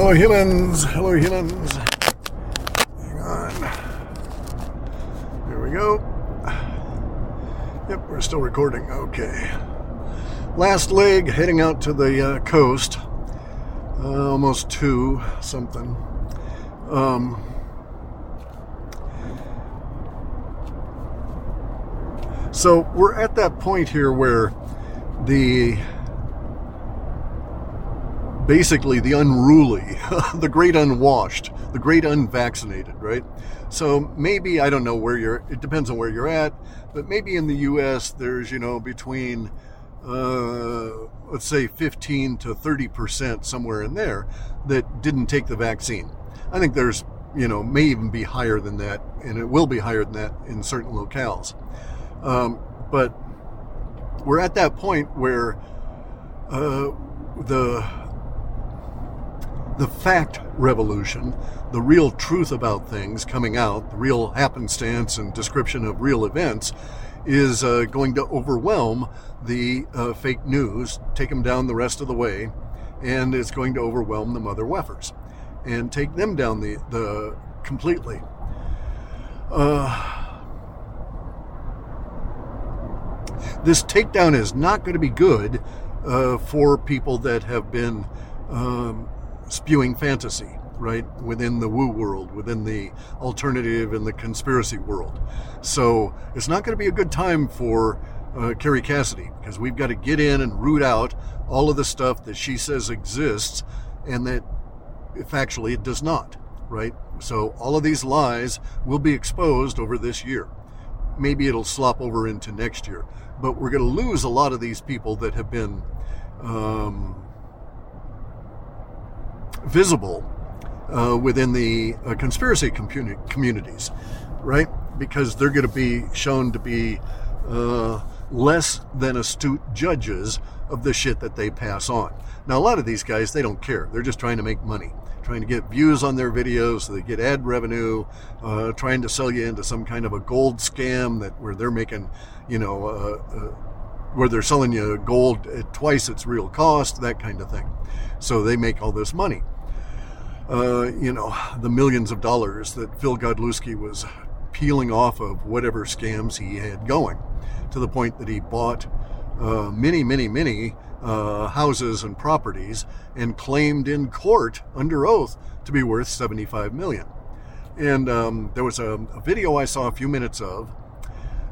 Hello, humans. Hello, humans. Hang on. Here we go. Yep, we're still recording. Okay. Last leg heading out to the uh, coast. Uh, almost two something. Um, so we're at that point here where the basically the unruly, the great unwashed, the great unvaccinated, right? So maybe I don't know where you're. It depends on where you're at, but maybe in the U.S. there's you know between uh, let's say 15 to 30 percent somewhere in there that didn't take the vaccine. I think there's you know may even be higher than that, and it will be higher than that in certain locales. Um, but we're at that point where uh, the the fact revolution, the real truth about things coming out, the real happenstance and description of real events, is uh, going to overwhelm the uh, fake news, take them down the rest of the way, and it's going to overwhelm the mother weffers and take them down the, the completely. Uh, this takedown is not going to be good uh, for people that have been um, spewing fantasy, right? Within the woo world, within the alternative and the conspiracy world. So it's not going to be a good time for uh, Kerry Cassidy because we've got to get in and root out all of the stuff that she says exists and that factually it does not, right? So all of these lies will be exposed over this year. Maybe it'll slop over into next year, but we're going to lose a lot of these people that have been um, visible uh, within the uh, conspiracy communities, right? Because they're going to be shown to be uh, less than astute judges of the shit that they pass on. Now, a lot of these guys, they don't care. They're just trying to make money, trying to get views on their videos so they get ad revenue, uh, trying to sell you into some kind of a gold scam that where they're making, you know, uh, uh, where they're selling you gold at twice its real cost, that kind of thing. So they make all this money. Uh, you know, the millions of dollars that Phil Godlewski was peeling off of whatever scams he had going, to the point that he bought uh, many, many, many uh, houses and properties and claimed in court under oath to be worth 75 million. And um, there was a, a, video I saw a few minutes of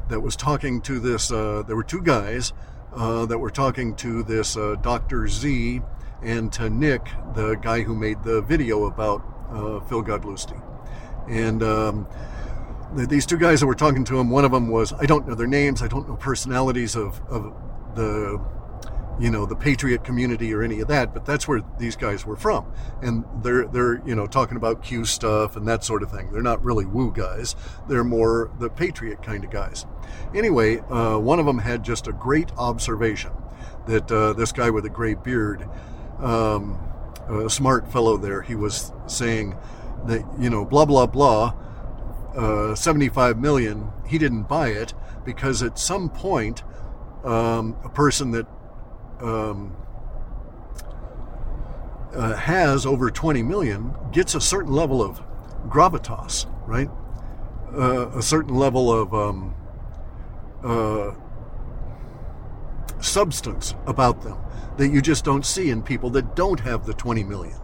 that was talking to this. Uh, there were two guys uh, that were talking to this uh, Dr. Z and to Nick, the guy who made the video about uh, Phil Godlewski. And um, these two guys that were talking to him, one of them was, I don't know their names, I don't know personalities of, of the you know the patriot community or any of that but that's where these guys were from. And they're they're you know talking about q stuff and that sort of thing. They're not really woo guys. They're more the patriot kind of guys. Anyway uh, one of them had just a great observation that uh, this guy with a gray beard um, a smart fellow there, he was saying that, you know, blah, blah, blah, uh, 75 million, he didn't buy it because at some point, um, a person that um, uh, has over 20 million gets a certain level of gravitas, right? Uh, a certain level of um, uh, substance about them that you just don't see in people that don't have the 20 million,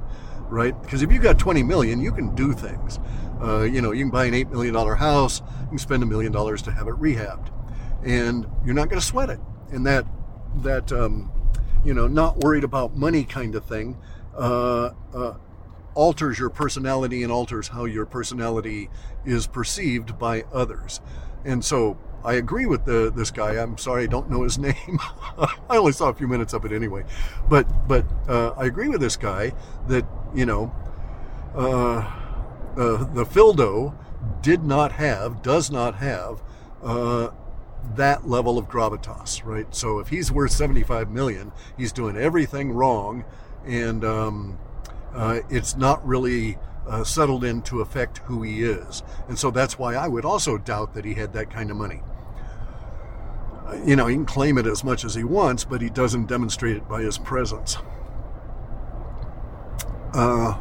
right? Because if you've got 20 million, you can do things. Uh, you know, you can buy an $8 million house, you can spend a million dollars to have it rehabbed, and you're not going to sweat it. And that, that um, you know, not worried about money kind of thing uh, uh, alters your personality and alters how your personality is perceived by others. And so I agree with the this guy. I'm sorry, I don't know his name. I only saw a few minutes of it anyway, but but uh, I agree with this guy that you know uh, uh, the Fildo did not have, does not have uh, that level of gravitas, right? So if he's worth 75 million, he's doing everything wrong, and um, uh, it's not really uh, settled in to affect who he is. And so that's why I would also doubt that he had that kind of money you know, he can claim it as much as he wants, but he doesn't demonstrate it by his presence. Uh,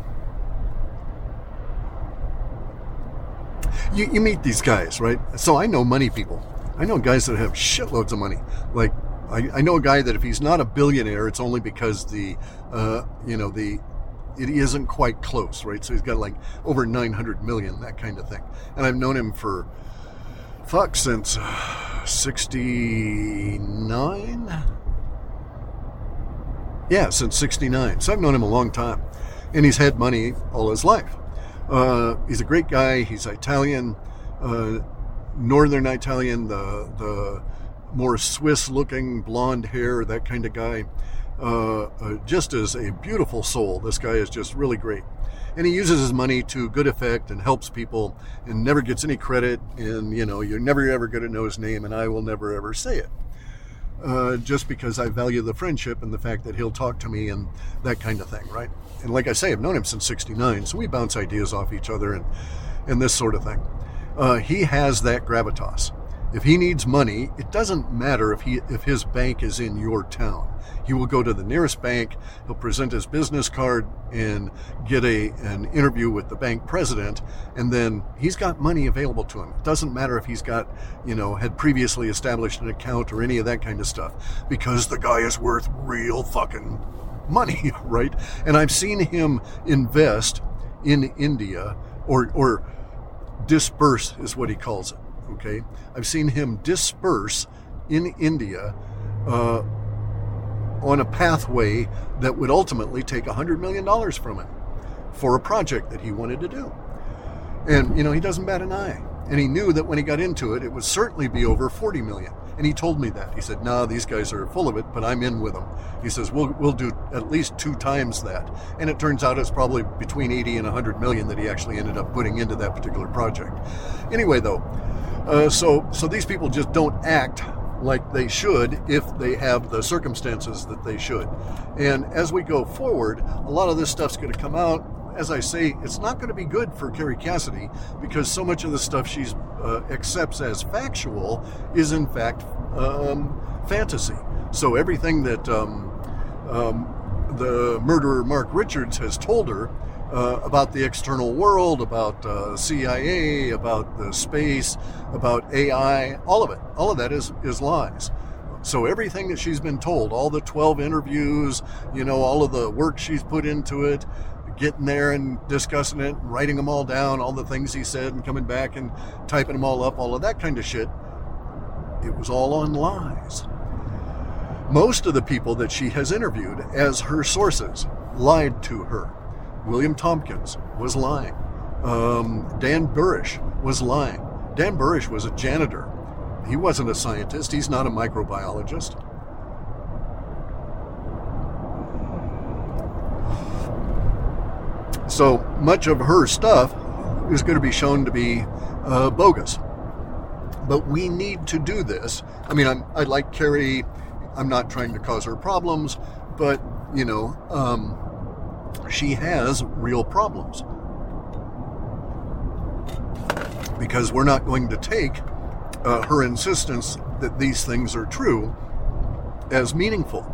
you, you meet these guys, right? So I know money people. I know guys that have shitloads of money. Like, I, I know a guy that if he's not a billionaire, it's only because the, uh, you know, the it isn't quite close, right? So he's got like over 900 million, that kind of thing. And I've known him for fuck, since 69? Yeah, since 69. So I've known him a long time. And he's had money all his life. Uh, he's a great guy. He's Italian, uh, northern Italian, the, the more Swiss looking blonde hair, that kind of guy. Uh, uh, just as a beautiful soul. This guy is just really great. And he uses his money to good effect and helps people and never gets any credit. And, you know, you're never ever going to know his name, and I will never ever say it. Uh, just because I value the friendship and the fact that he'll talk to me and that kind of thing, right? And like I say, I've known him since 69, so we bounce ideas off each other and, and this sort of thing. Uh, he has that gravitas. If he needs money, it doesn't matter if he if his bank is in your town. He will go to the nearest bank, he'll present his business card and get a an interview with the bank president, and then he's got money available to him. It doesn't matter if he's got, you know, had previously established an account or any of that kind of stuff, because the guy is worth real fucking money, right? And I've seen him invest in India or or disperse is what he calls it Okay, I've seen him disperse in India uh, on a pathway that would ultimately take $100 million from him for a project that he wanted to do. And, you know, he doesn't bat an eye. And he knew that when he got into it, it would certainly be over 40 million. And he told me that. He said, "No, nah, these guys are full of it, but I'm in with them." He says, "We'll we'll do at least two times that." And it turns out it's probably between 80 and 100 million that he actually ended up putting into that particular project. Anyway, though, uh, so, so these people just don't act like they should if they have the circumstances that they should. And as we go forward, a lot of this stuff's going to come out. As I say, it's not going to be good for Kerry Cassidy because so much of the stuff she uh, accepts as factual is in fact um, fantasy. So everything that um, um, the murderer Mark Richards has told her uh, about the external world, about uh, CIA, about the space, about AI, all of it. All of that is, is lies. So everything that she's been told, all the 12 interviews, you know, all of the work she's put into it, getting there and discussing it, writing them all down, all the things he said, and coming back and typing them all up, all of that kind of shit, it was all on lies. Most of the people that she has interviewed as her sources lied to her. William Tompkins was lying. Um, Dan Burisch was lying. Dan Burisch was a janitor. He wasn't a scientist. He's not a microbiologist. So much of her stuff is going to be shown to be uh, bogus. But we need to do this. I mean, I'm, I like Kerry. I'm not trying to cause her problems, but you know, um, she has real problems. Because we're not going to take uh, her insistence that these things are true as meaningful,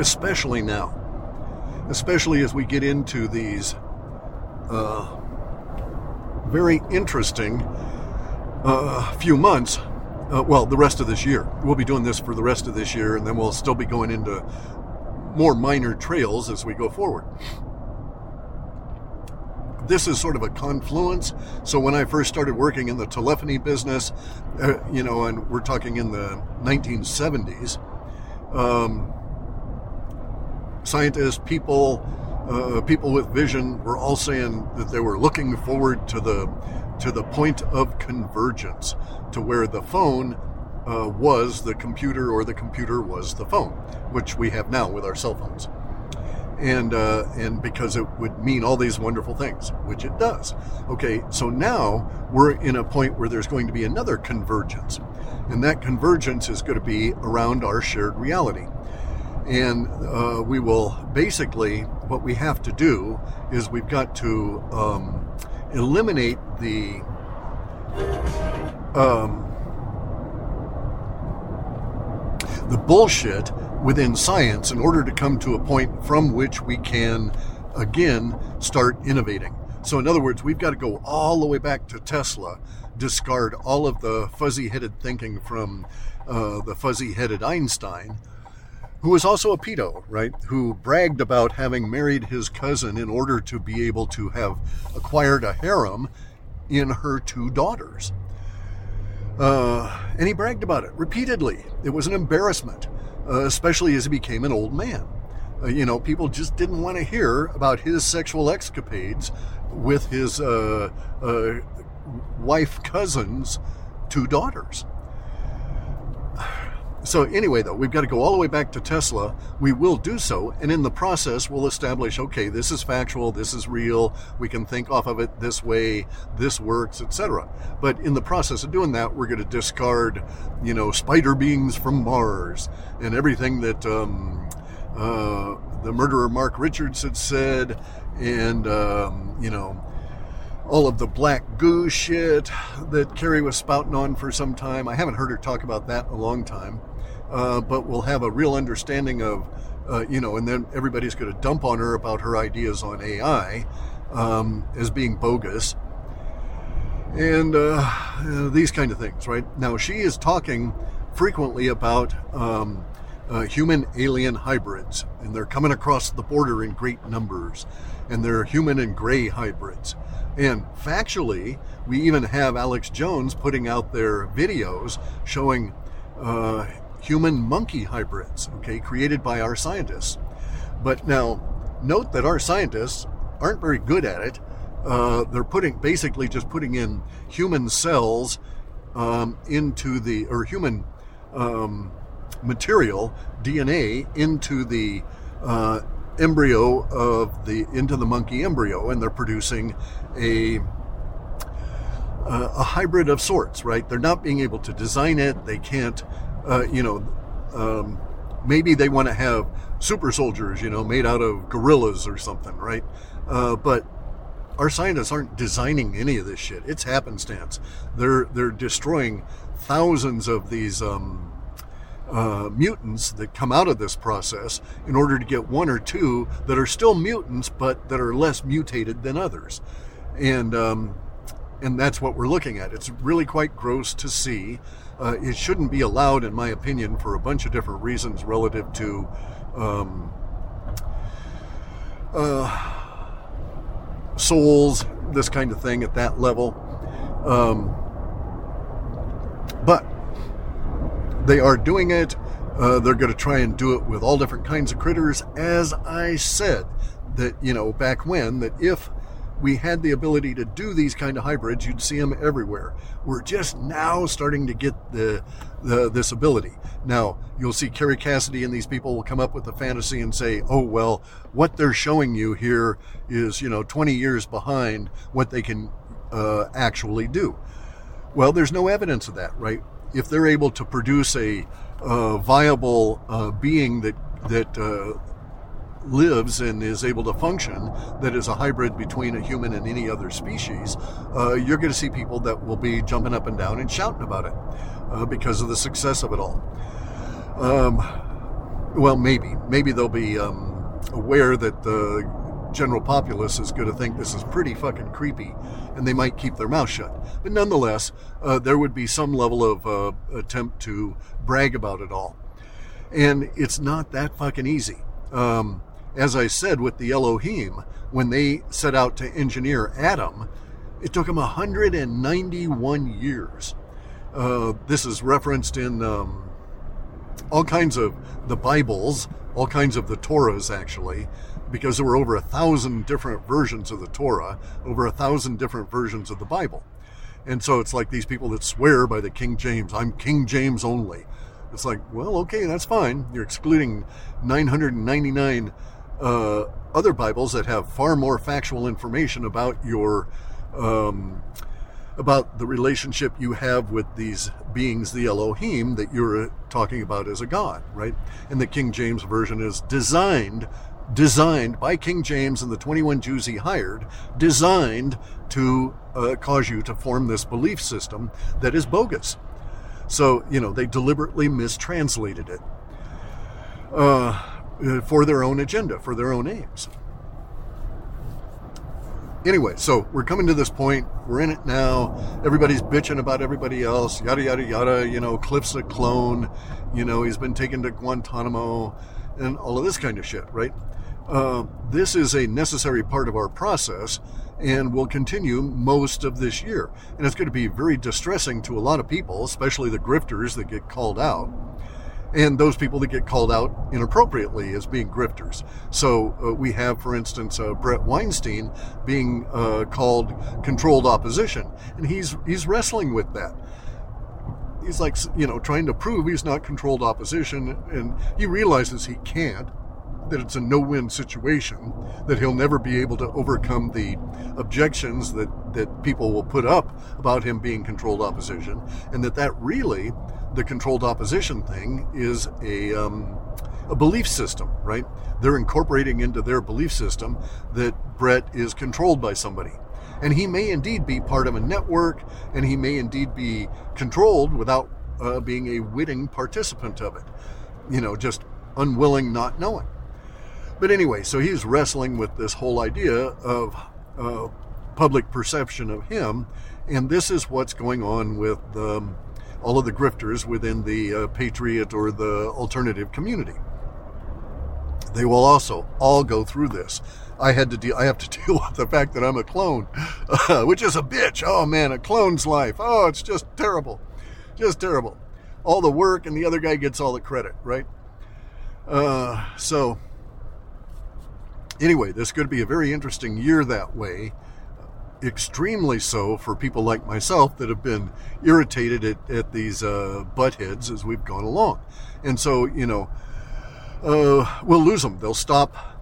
especially now. Especially as we get into these uh, very interesting uh, few months. Uh, well, the rest of this year. We'll be doing this for the rest of this year, and then we'll still be going into more minor trails as we go forward this is sort of a confluence. So when I first started working in the telephony business, uh, you know, and we're talking in the 1970s, um, scientists, people, uh, people with vision were all saying that they were looking forward to the to the point of convergence, to where the phone uh, was the computer or the computer was the phone, which we have now with our cell phones and uh, and because it would mean all these wonderful things, which it does. Okay, so now we're in a point where there's going to be another convergence, and that convergence is going to be around our shared reality. And uh, we will basically, what we have to do is we've got to um, eliminate the um, the bullshit within science in order to come to a point from which we can again start innovating. So, in other words, we've got to go all the way back to Tesla, discard all of the fuzzy headed thinking from uh, the fuzzy headed Einstein, who was also a pedo, right? Who bragged about having married his cousin in order to be able to have acquired a harem in her two daughters. Uh, and he bragged about it repeatedly. It was an embarrassment, uh, especially as he became an old man. Uh, you know, people just didn't want to hear about his sexual escapades with his uh, uh, wife cousin's two daughters. So, anyway, though, we've got to go all the way back to Tesla. We will do so, and in the process, we'll establish okay, this is factual, this is real, we can think off of it this way, this works, etc. But in the process of doing that, we're going to discard, you know, spider beings from Mars and everything that um, uh, the murderer Mark Richards had said, and, um, you know, all of the black goo shit that Kerry was spouting on for some time. I haven't heard her talk about that in a long time uh, but we'll have a real understanding of, uh, you know, and then everybody's going to dump on her about her ideas on AI um, as being bogus and uh, these kind of things, right? Now, she is talking frequently about um, uh, human alien hybrids, and they're coming across the border in great numbers, and they're human and gray hybrids. And factually, we even have Alex Jones putting out their videos showing uh, human monkey hybrids, okay, created by our scientists. But now, note that our scientists aren't very good at it. Uh, they're putting basically just putting in human cells um, into the or human um, material DNA into the uh, embryo of the into the monkey embryo, and they're producing a a hybrid of sorts, right? They're not being able to design it. They can't uh, you know, um, maybe they want to have super soldiers, you know, made out of gorillas or something, right? Uh, but our scientists aren't designing any of this shit. It's happenstance. They're they're destroying thousands of these um, uh, mutants that come out of this process in order to get one or two that are still mutants, but that are less mutated than others. And um, and that's what we're looking at. It's really quite gross to see. Uh, it shouldn't be allowed, in my opinion, for a bunch of different reasons relative to um, uh, souls, this kind of thing at that level. Um, but they are doing it. Uh, they're going to try and do it with all different kinds of critters. As I said, that, you know, back when, that if we had the ability to do these kind of hybrids, you'd see them everywhere. We're just now starting to get the, the this ability. Now you'll see Kerry Cassidy and these people will come up with a fantasy and say, "Oh well, what they're showing you here is you know 20 years behind what they can uh, actually do." Well, there's no evidence of that, right? If they're able to produce a uh, viable uh, being that that uh, lives and is able to function that is a hybrid between a human and any other species, uh, you're going to see people that will be jumping up and down and shouting about it uh, because of the success of it all. Um, well, maybe. Maybe they'll be um, aware that the general populace is going to think this is pretty fucking creepy and they might keep their mouth shut. But nonetheless, uh, there would be some level of uh, attempt to brag about it all. And it's not that fucking easy. Um, as I said with the Elohim, when they set out to engineer Adam, it took them 191 years. Uh, this is referenced in um, all kinds of the Bibles, all kinds of the Torahs, actually, because there were over a thousand different versions of the Torah, over a thousand different versions of the Bible. And so it's like these people that swear by the King James, I'm King James only. It's like, well, okay, that's fine. You're excluding 999 uh, other Bibles that have far more factual information about your um, about the relationship you have with these beings, the Elohim, that you're uh, talking about as a god, right? And the King James version is designed designed by King James and the 21 Jews he hired, designed to uh, cause you to form this belief system that is bogus. So, you know, they deliberately mistranslated it. Uh, uh, for their own agenda, for their own aims. anyway, so we're coming to this point. We're in it now. Everybody's bitching about everybody else. Yada yada yada. You know, Cliff's a clone. You know, he's been taken to Guantanamo, and all of this kind of shit, right? Uh, this is a necessary part of our process and will continue most of this year. And it's going to be very distressing to a lot of people, especially the grifters that get called out and those people that get called out inappropriately as being grifters. So uh, we have, for instance, uh, Bret Weinstein being uh, called controlled opposition, and he's he's wrestling with that. He's like, you know, trying to prove he's not controlled opposition, and he realizes he can't. That it's a no-win situation. That he'll never be able to overcome the objections that that people will put up about him being controlled opposition, and that that really the controlled opposition thing is a, um, a belief system, right? They're incorporating into their belief system that Bret is controlled by somebody. And he may indeed be part of a network, and he may indeed be controlled without uh, being a witting participant of it. You know, just unwilling, not knowing. But anyway, so he's wrestling with this whole idea of uh, public perception of him, and this is what's going on with um, all of the grifters within the uh, patriot or the alternative community. They will also all go through this. I had to deal. I have to deal with the fact that I'm a clone, uh, which is a bitch. Oh man, a clone's life. Oh, it's just terrible, just terrible. All the work, and the other guy gets all the credit, right? Uh, so, anyway, this could be a very interesting year that way extremely so for people like myself that have been irritated at, at these uh, butt heads as we've gone along. And so, you know, uh, we'll lose them. They'll stop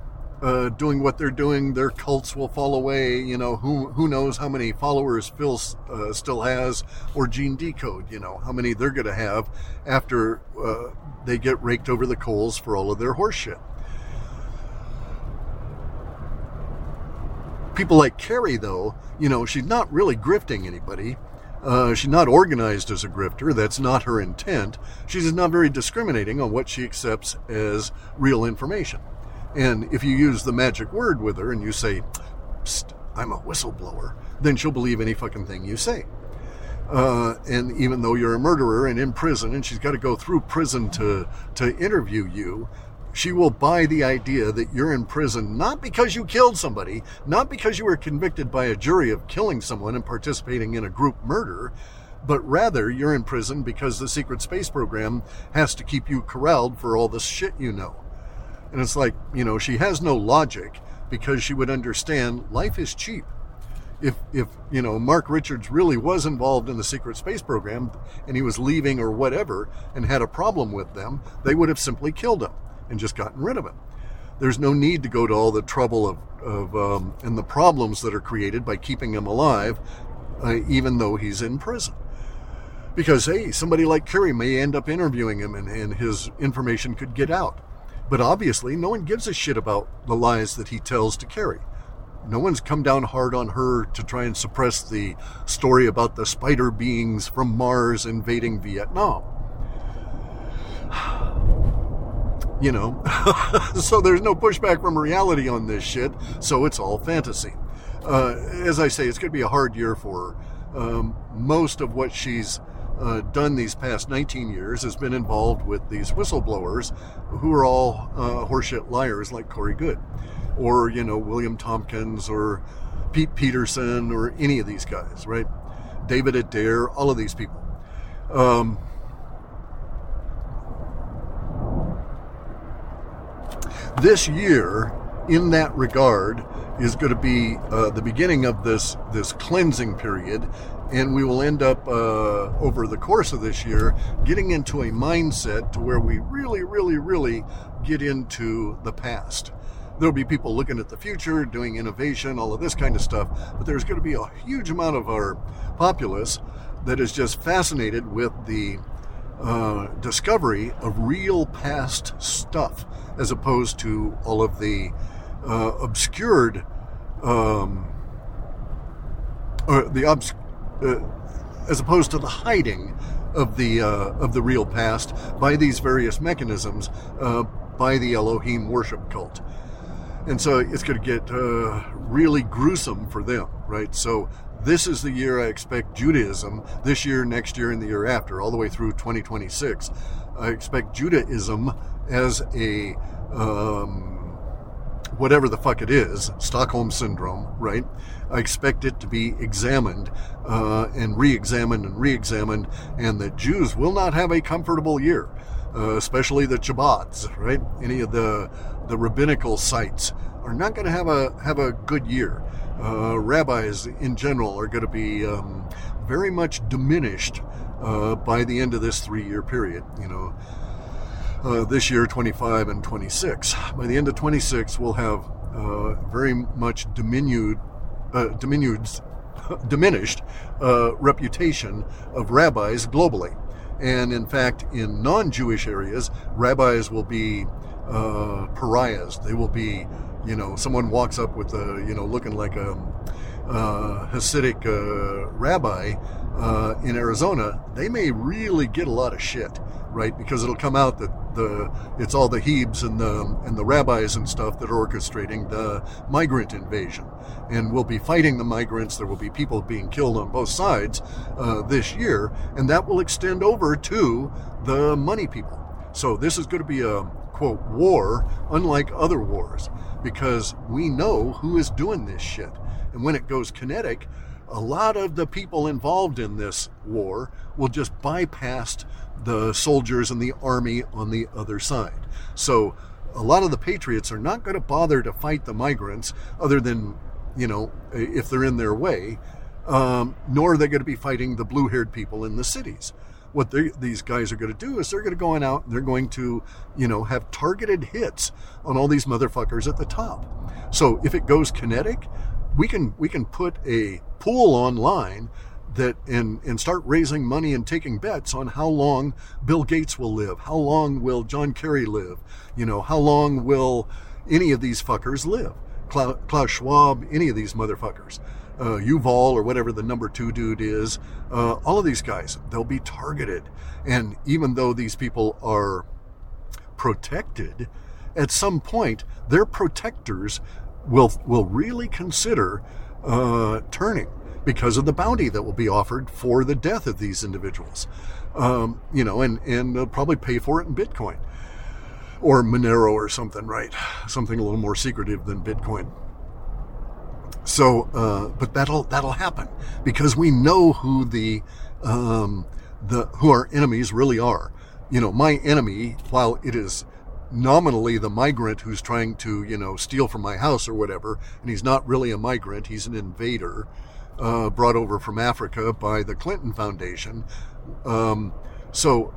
uh, doing what they're doing. Their cults will fall away. You know, who who knows how many followers Phil uh, still has, or Gene Decode. You know, how many they're going to have after uh, they get raked over the coals for all of their horseshit. People like Kerry, though, you know, she's not really grifting anybody. Uh, she's not organized as a grifter. That's not her intent. She's not very discriminating on what she accepts as real information. And if you use the magic word with her and you say, I'm a whistleblower, then she'll believe any fucking thing you say. Uh, and even though you're a murderer and in prison, and she's got to go through prison to to interview you, she will buy the idea that you're in prison not because you killed somebody, not because you were convicted by a jury of killing someone and participating in a group murder, but rather you're in prison because the secret space program has to keep you corralled for all the shit you know. And it's like, you know, she has no logic because she would understand life is cheap. If, if you know Mark Richards really was involved in the secret space program and he was leaving or whatever and had a problem with them, they would have simply killed him and just gotten rid of it. There's no need to go to all the trouble of, of um, and the problems that are created by keeping him alive, uh, even though he's in prison. Because, hey, somebody like Kerry may end up interviewing him and, and his information could get out. But obviously, no one gives a shit about the lies that he tells to Kerry. No one's come down hard on her to try and suppress the story about the spider beings from Mars invading Vietnam you know. so there's no pushback from reality on this shit, so it's all fantasy. Uh, as I say, it's going to be a hard year for her. Um, most of what she's uh, done these past 19 years has been involved with these whistleblowers who are all uh, horseshit liars like Corey Goode or, you know, William Tompkins or Pete Peterson or any of these guys, right? David Adair, all of these people. Um, this year, in that regard, is going to be uh, the beginning of this this cleansing period, and we will end up uh, over the course of this year getting into a mindset to where we really, really, really get into the past. There'll be people looking at the future, doing innovation, all of this kind of stuff, but there's going to be a huge amount of our populace that is just fascinated with the uh, discovery of real past stuff as opposed to all of the uh, obscured, um, or the obs- uh, as opposed to the hiding of the uh, of the real past by these various mechanisms uh, by the Elohim worship cult. And so it's going to get uh, really gruesome for them, right? So this is the year I expect Judaism, this year, next year, and the year after, all the way through 2026. I expect Judaism as a um, whatever the fuck it is, Stockholm syndrome, right? I expect it to be examined uh, and re-examined and re-examined, and that Jews will not have a comfortable year, uh, especially the Chabads, right? Any of the the rabbinical sites are not going to have a have a good year. Uh, rabbis in general are going to be um, very much diminished uh, by the end of this three-year period. You know, uh, this year 25 and 26. By the end of 26, we'll have uh, very much diminued, uh, diminued, diminished uh, reputation of rabbis globally. And in fact, in non-Jewish areas, rabbis will be pariahs. They will be, you know, someone walks up with a, you know, looking like a uh, Hasidic rabbi in Arizona. They may really get a lot of shit right? Because it'll come out that the it's all the Hebes and the and the rabbis and stuff that are orchestrating the migrant invasion, and we'll be fighting the migrants. There will be people being killed on both sides uh, this year, and that will extend over to the money people. So this is going to be a quote war, unlike other wars, because we know who is doing this shit, and when it goes kinetic. A lot of the people involved in this war will just bypass the soldiers and the army on the other side. So a lot of the patriots are not going to bother to fight the migrants other than, you know, if they're in their way, um, nor are they going to be fighting the blue haired people in the cities. What these guys are going to do is they're going to go in out and they're going to, you know, have targeted hits on all these motherfuckers at the top. So if it goes kinetic, we can we can put a pool online that and and start raising money and taking bets on how long Bill Gates will live, how long will John Kerry live, you know, how long will any of these fuckers live, Klaus Schwab, any of these motherfuckers, uh, Yuval or whatever the number two dude is, uh, all of these guys, they'll be targeted, and even though these people are protected, at some point their protectors will will really consider uh, turning because of the bounty that will be offered for the death of these individuals. Um, you know, and and they'll probably pay for it in Bitcoin or Monero or something, right? Something a little more secretive than Bitcoin. So, uh, but that'll that'll happen because we know who the um, the who our enemies really are. You know, my enemy, while it is nominally the migrant who's trying to, you know, steal from my house or whatever, and he's not really a migrant, he's an invader uh, brought over from Africa by the Clinton Foundation. Um, so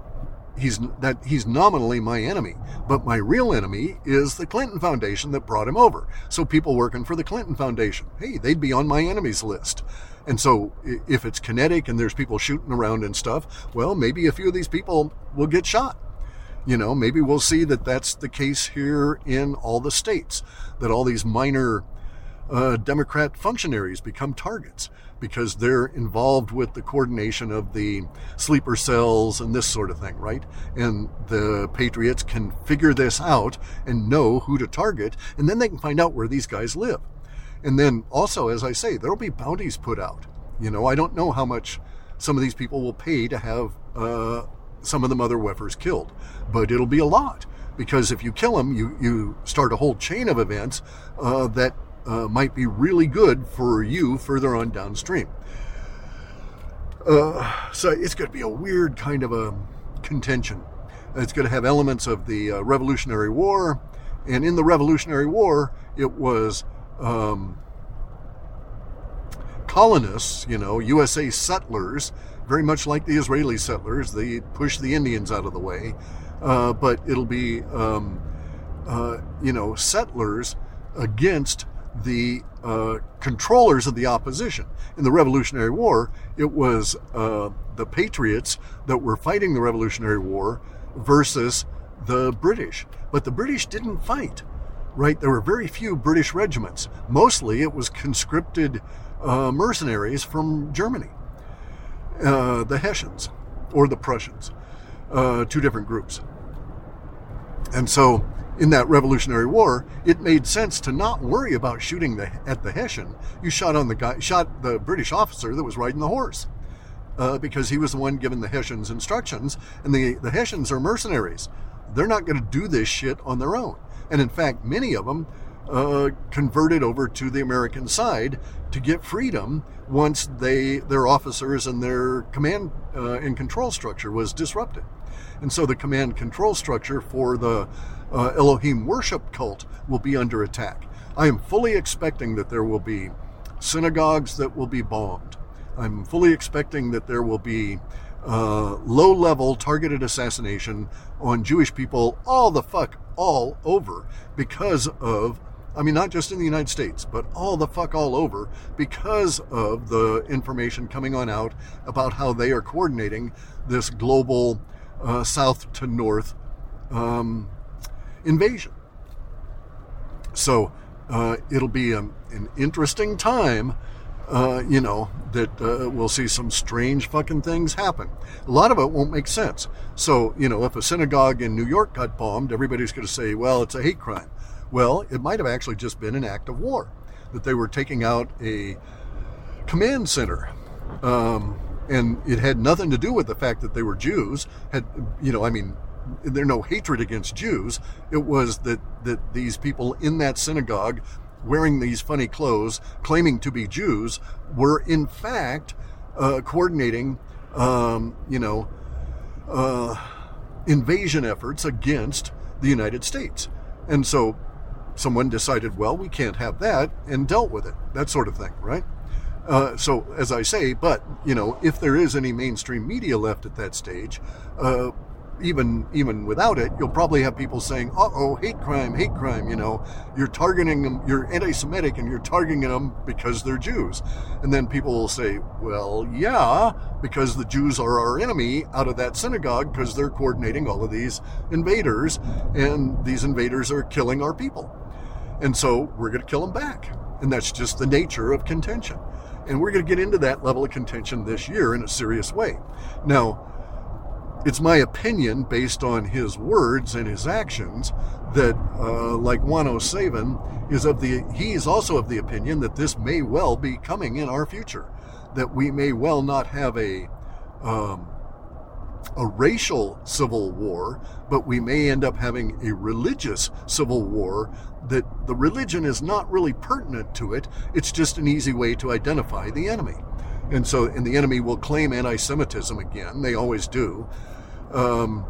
he's that he's nominally my enemy, but my real enemy is the Clinton Foundation that brought him over. So people working for the Clinton Foundation, hey, they'd be on my enemies list. And so if it's kinetic and there's people shooting around and stuff, well, maybe a few of these people will get shot. You know, maybe we'll see that that's the case here in all the states, that all these minor uh, Democrat functionaries become targets because they're involved with the coordination of the sleeper cells and this sort of thing, right? And the Patriots can figure this out and know who to target, and then they can find out where these guys live. And then also, as I say, there'll be bounties put out. You know, I don't know how much some of these people will pay to have uh, some of the mother weffers killed, but it'll be a lot because if you kill them, you, you start a whole chain of events uh, that uh, might be really good for you further on downstream. Uh, so it's going to be a weird kind of a contention. It's going to have elements of the uh, Revolutionary War, and in the Revolutionary War, it was um, colonists, you know, USA settlers, very much like the Israeli settlers. They push the Indians out of the way, uh, but it'll be, um, uh, you know, settlers against the uh, controllers of the opposition. In the Revolutionary War, it was uh, the Patriots that were fighting the Revolutionary War versus the British. But the British didn't fight, right? There were very few British regiments. Mostly it was conscripted uh, mercenaries from Germany, uh, the Hessians or the Prussians, uh, two different groups. And so in that Revolutionary War, it made sense to not worry about shooting the, at the Hessian. You shot on the guy, shot the British officer that was riding the horse, uh, because he was the one giving the Hessians instructions, and the the Hessians are mercenaries. They're not going to do this shit on their own. And in fact, many of them uh, converted over to the American side to get freedom once they their officers and their command uh, and control structure was disrupted. And so the command control structure for the uh, Elohim worship cult will be under attack. I am fully expecting that there will be synagogues that will be bombed. I'm fully expecting that there will be uh, low level targeted assassination on Jewish people all the fuck all over because of I mean, not just in the United States, but all the fuck all over because of the information coming on out about how they are coordinating this global uh, south to north um, invasion. So uh, it'll be a, an interesting time. Uh, you know, that uh, we'll see some strange fucking things happen. A lot of it won't make sense. So, you know, if a synagogue in New York got bombed, everybody's going to say, well, it's a hate crime. Well, it might have actually just been an act of war, that they were taking out a command center. Um, and it had nothing to do with the fact that they were Jews. Had you know, I mean, there's no hatred against Jews. It was that that these people in that synagogue, wearing these funny clothes, claiming to be Jews, were in fact uh, coordinating, um, you know, uh, invasion efforts against the United States. And so someone decided, well, we can't have that, and dealt with it. That sort of thing, right? Uh, so, as I say, but you know, if there is any mainstream media left at that stage, uh, even even without it, you'll probably have people saying, "Uh oh, hate crime, hate crime." You know, you're targeting them, you're anti-Semitic, and you're targeting them because they're Jews. And then people will say, "Well, yeah, because the Jews are our enemy out of that synagogue because they're coordinating all of these invaders, and these invaders are killing our people, and so we're going to kill them back." And that's just the nature of contention. And we're going to get into that level of contention this year in a serious way. Now, it's my opinion, based on his words and his actions, that uh, like 107 is of the he is also of the opinion that this may well be coming in our future, that we may well not have a um, a racial civil war, but we may end up having a religious civil war that the religion is not really pertinent to it. It's just an easy way to identify the enemy. And so, and the enemy will claim anti Semitism again. They always do. Um,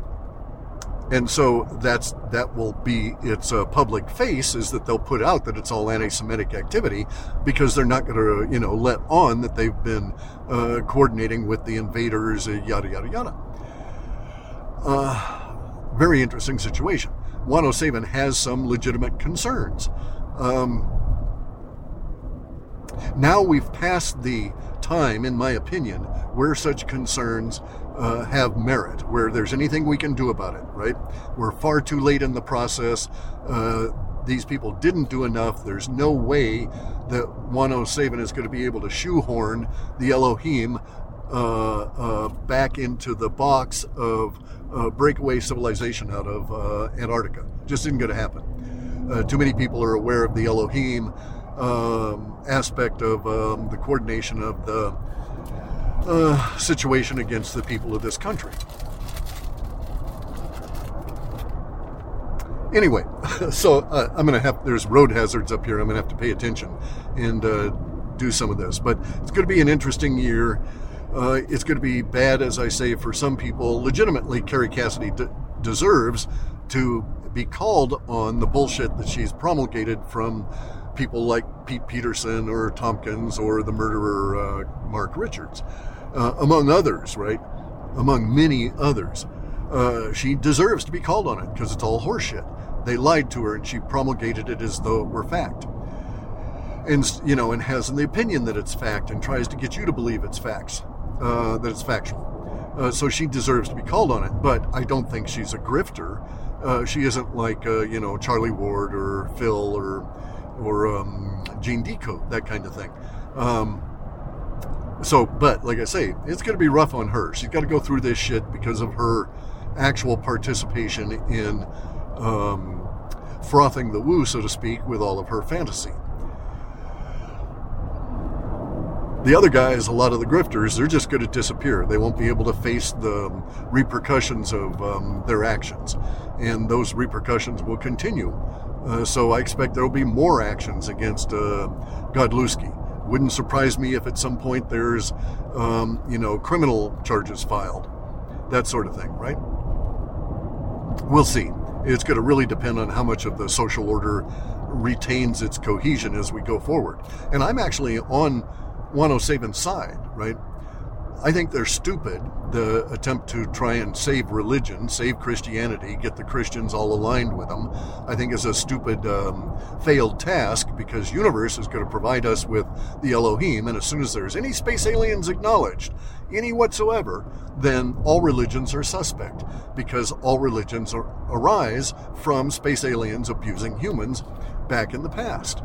and so that's that will be its uh, public face is that they'll put out that it's all anti-Semitic activity because they're not going to you know let on that they've been uh, coordinating with the invaders uh, yada yada yada. Uh, very interesting situation. 107 has some legitimate concerns. Um, now we've passed the time, in my opinion, where such concerns uh, have merit, where there's anything we can do about it, right? We're far too late in the process. Uh, these people didn't do enough. There's no way that 107 is going to be able to shoehorn the Elohim uh, uh, back into the box of uh, breakaway civilization out of uh, Antarctica. Just isn't going to happen. Too many people are aware of the Elohim um, aspect of um, the coordination of the uh, situation against the people of this country. Anyway, so uh, I'm going to have, there's road hazards up here. I'm going to have to pay attention and uh, do some of this. But it's going to be an interesting year. Uh, it's going to be bad, as I say, for some people. Legitimately, Kerry Cassidy de- deserves to be called on the bullshit that she's promulgated from people like Pete Peterson or Tompkins or the murderer uh, Mark Richards, uh, among others, right? Among many others. Uh, she deserves to be called on it because it's all horseshit. They lied to her and she promulgated it as though it were fact. And, you know, and has the opinion that it's fact and tries to get you to believe it's facts uh, that it's factual. Uh, so she deserves to be called on it. But I don't think she's a grifter. Uh, she isn't like you know Charlie Ward or Phil or or um, Gene Decode, that kind of thing. Um, so, but like I say, it's going to be rough on her. She's got to go through this shit because of her actual participation in um, frothing the woo, so to speak, with all of her fantasy. The other guys, a lot of the grifters, they're just going to disappear. They won't be able to face the repercussions of um, their actions, and those repercussions will continue. Uh, so I expect there will be more actions against uh, Godlewski. Wouldn't surprise me if at some point there's, um, you know, criminal charges filed, that sort of thing, right? We'll see. It's going to really depend on how much of the social order retains its cohesion as we go forward. And I'm actually on 107's side, right? I think they're stupid, the attempt to try and save religion, save Christianity, get the Christians all aligned with them. I think is a stupid, um, failed task because universe is going to provide us with the Elohim, and as soon as there's any space aliens acknowledged, any whatsoever, then all religions are suspect because all religions are, arise from space aliens abusing humans back in the past.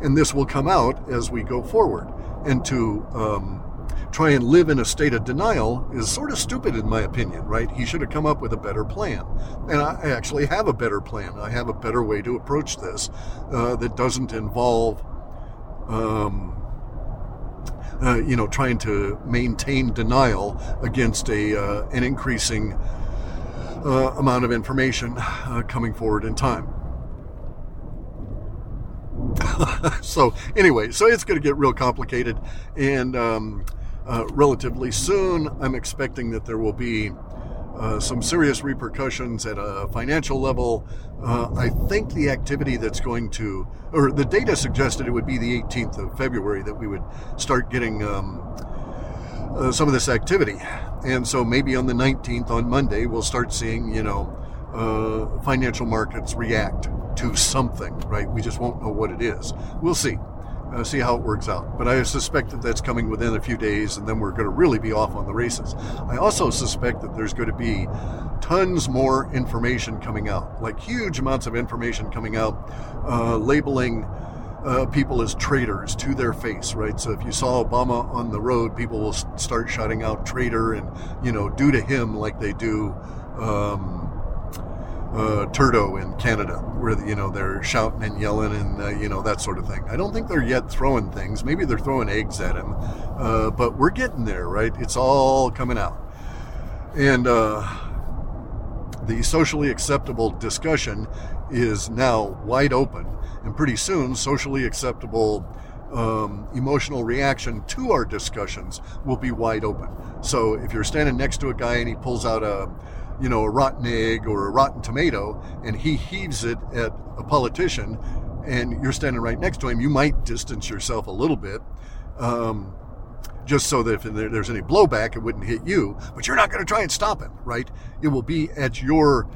And this will come out as we go forward. And to um, try and live in a state of denial is sort of stupid, in my opinion, right? He should have come up with a better plan. And I actually have a better plan. I have a better way to approach this uh, that doesn't involve. Um, uh, you know, trying to maintain denial against a uh, an increasing uh, amount of information uh, coming forward in time. so anyway, so it's going to get real complicated, and um, uh, relatively soon, I'm expecting that there will be uh, some serious repercussions at a financial level. Uh, I think the activity that's going to, or the data suggested it would be the 18th of February that we would start getting um, uh, some of this activity. And so maybe on the 19th, on Monday, we'll start seeing, you know, uh, financial markets react to something, right? We just won't know what it is. We'll see uh, see how it works out. But I suspect that that's coming within a few days, and then we're going to really be off on the races. I also suspect that there's going to be tons more information coming out, like huge amounts of information coming out, uh, labeling. Uh, people as traitors to their face, right? So if you saw Obama on the road, people will start shouting out traitor and, you know, do to him like they do um, uh, Turdo in Canada, where you know they're shouting and yelling and uh, you know that sort of thing. I don't think they're yet throwing things. Maybe they're throwing eggs at him, uh, but we're getting there, right? It's all coming out, and uh, the socially acceptable discussion is now wide open, and pretty soon, socially acceptable. Um, emotional reaction to our discussions will be wide open. So if you're standing next to a guy and he pulls out a you know, a rotten egg or a rotten tomato, and he heaves it at a politician, and you're standing right next to him, you might distance yourself a little bit, um, just so that if there's any blowback, it wouldn't hit you. But you're not going to try and stop it, right? It will be at your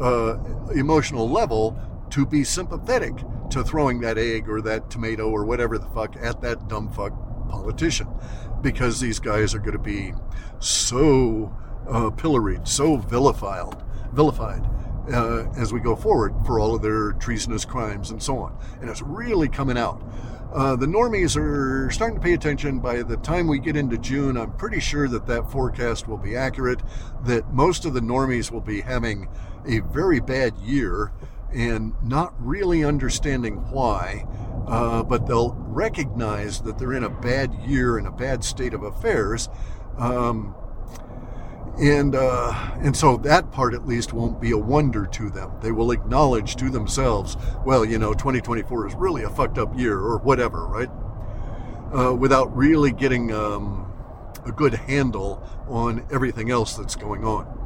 uh, emotional level to be sympathetic to throwing that egg or that tomato or whatever the fuck at that dumb fuck politician, because these guys are going to be so uh, pilloried, so vilified, vilified uh, as we go forward for all of their treasonous crimes and so on. And it's really coming out. Uh, the normies are starting to pay attention. By the time we get into June, I'm pretty sure that that forecast will be accurate, that most of the normies will be having a very bad year and not really understanding why, uh, but they'll recognize that they're in a bad year and a bad state of affairs. Um, and uh, and so that part at least won't be a wonder to them. They will acknowledge to themselves, well, you know, 2024 is really a fucked up year or whatever, right? Uh, without really getting um, a good handle on everything else that's going on.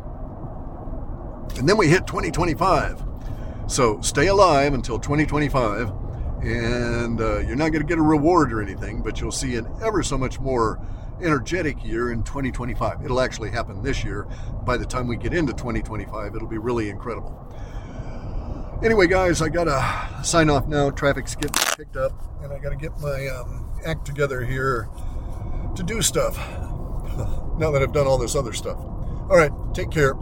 And then we hit 2025. So stay alive until 2025, and uh, you're not going to get a reward or anything, but you'll see an ever so much more energetic year in 2025. It'll actually happen this year. By the time we get into 2025, it'll be really incredible. Anyway, guys, I gotta sign off now. Traffic's getting picked up, and I gotta get my um, act together here to do stuff now that I've done all this other stuff. All right, take care.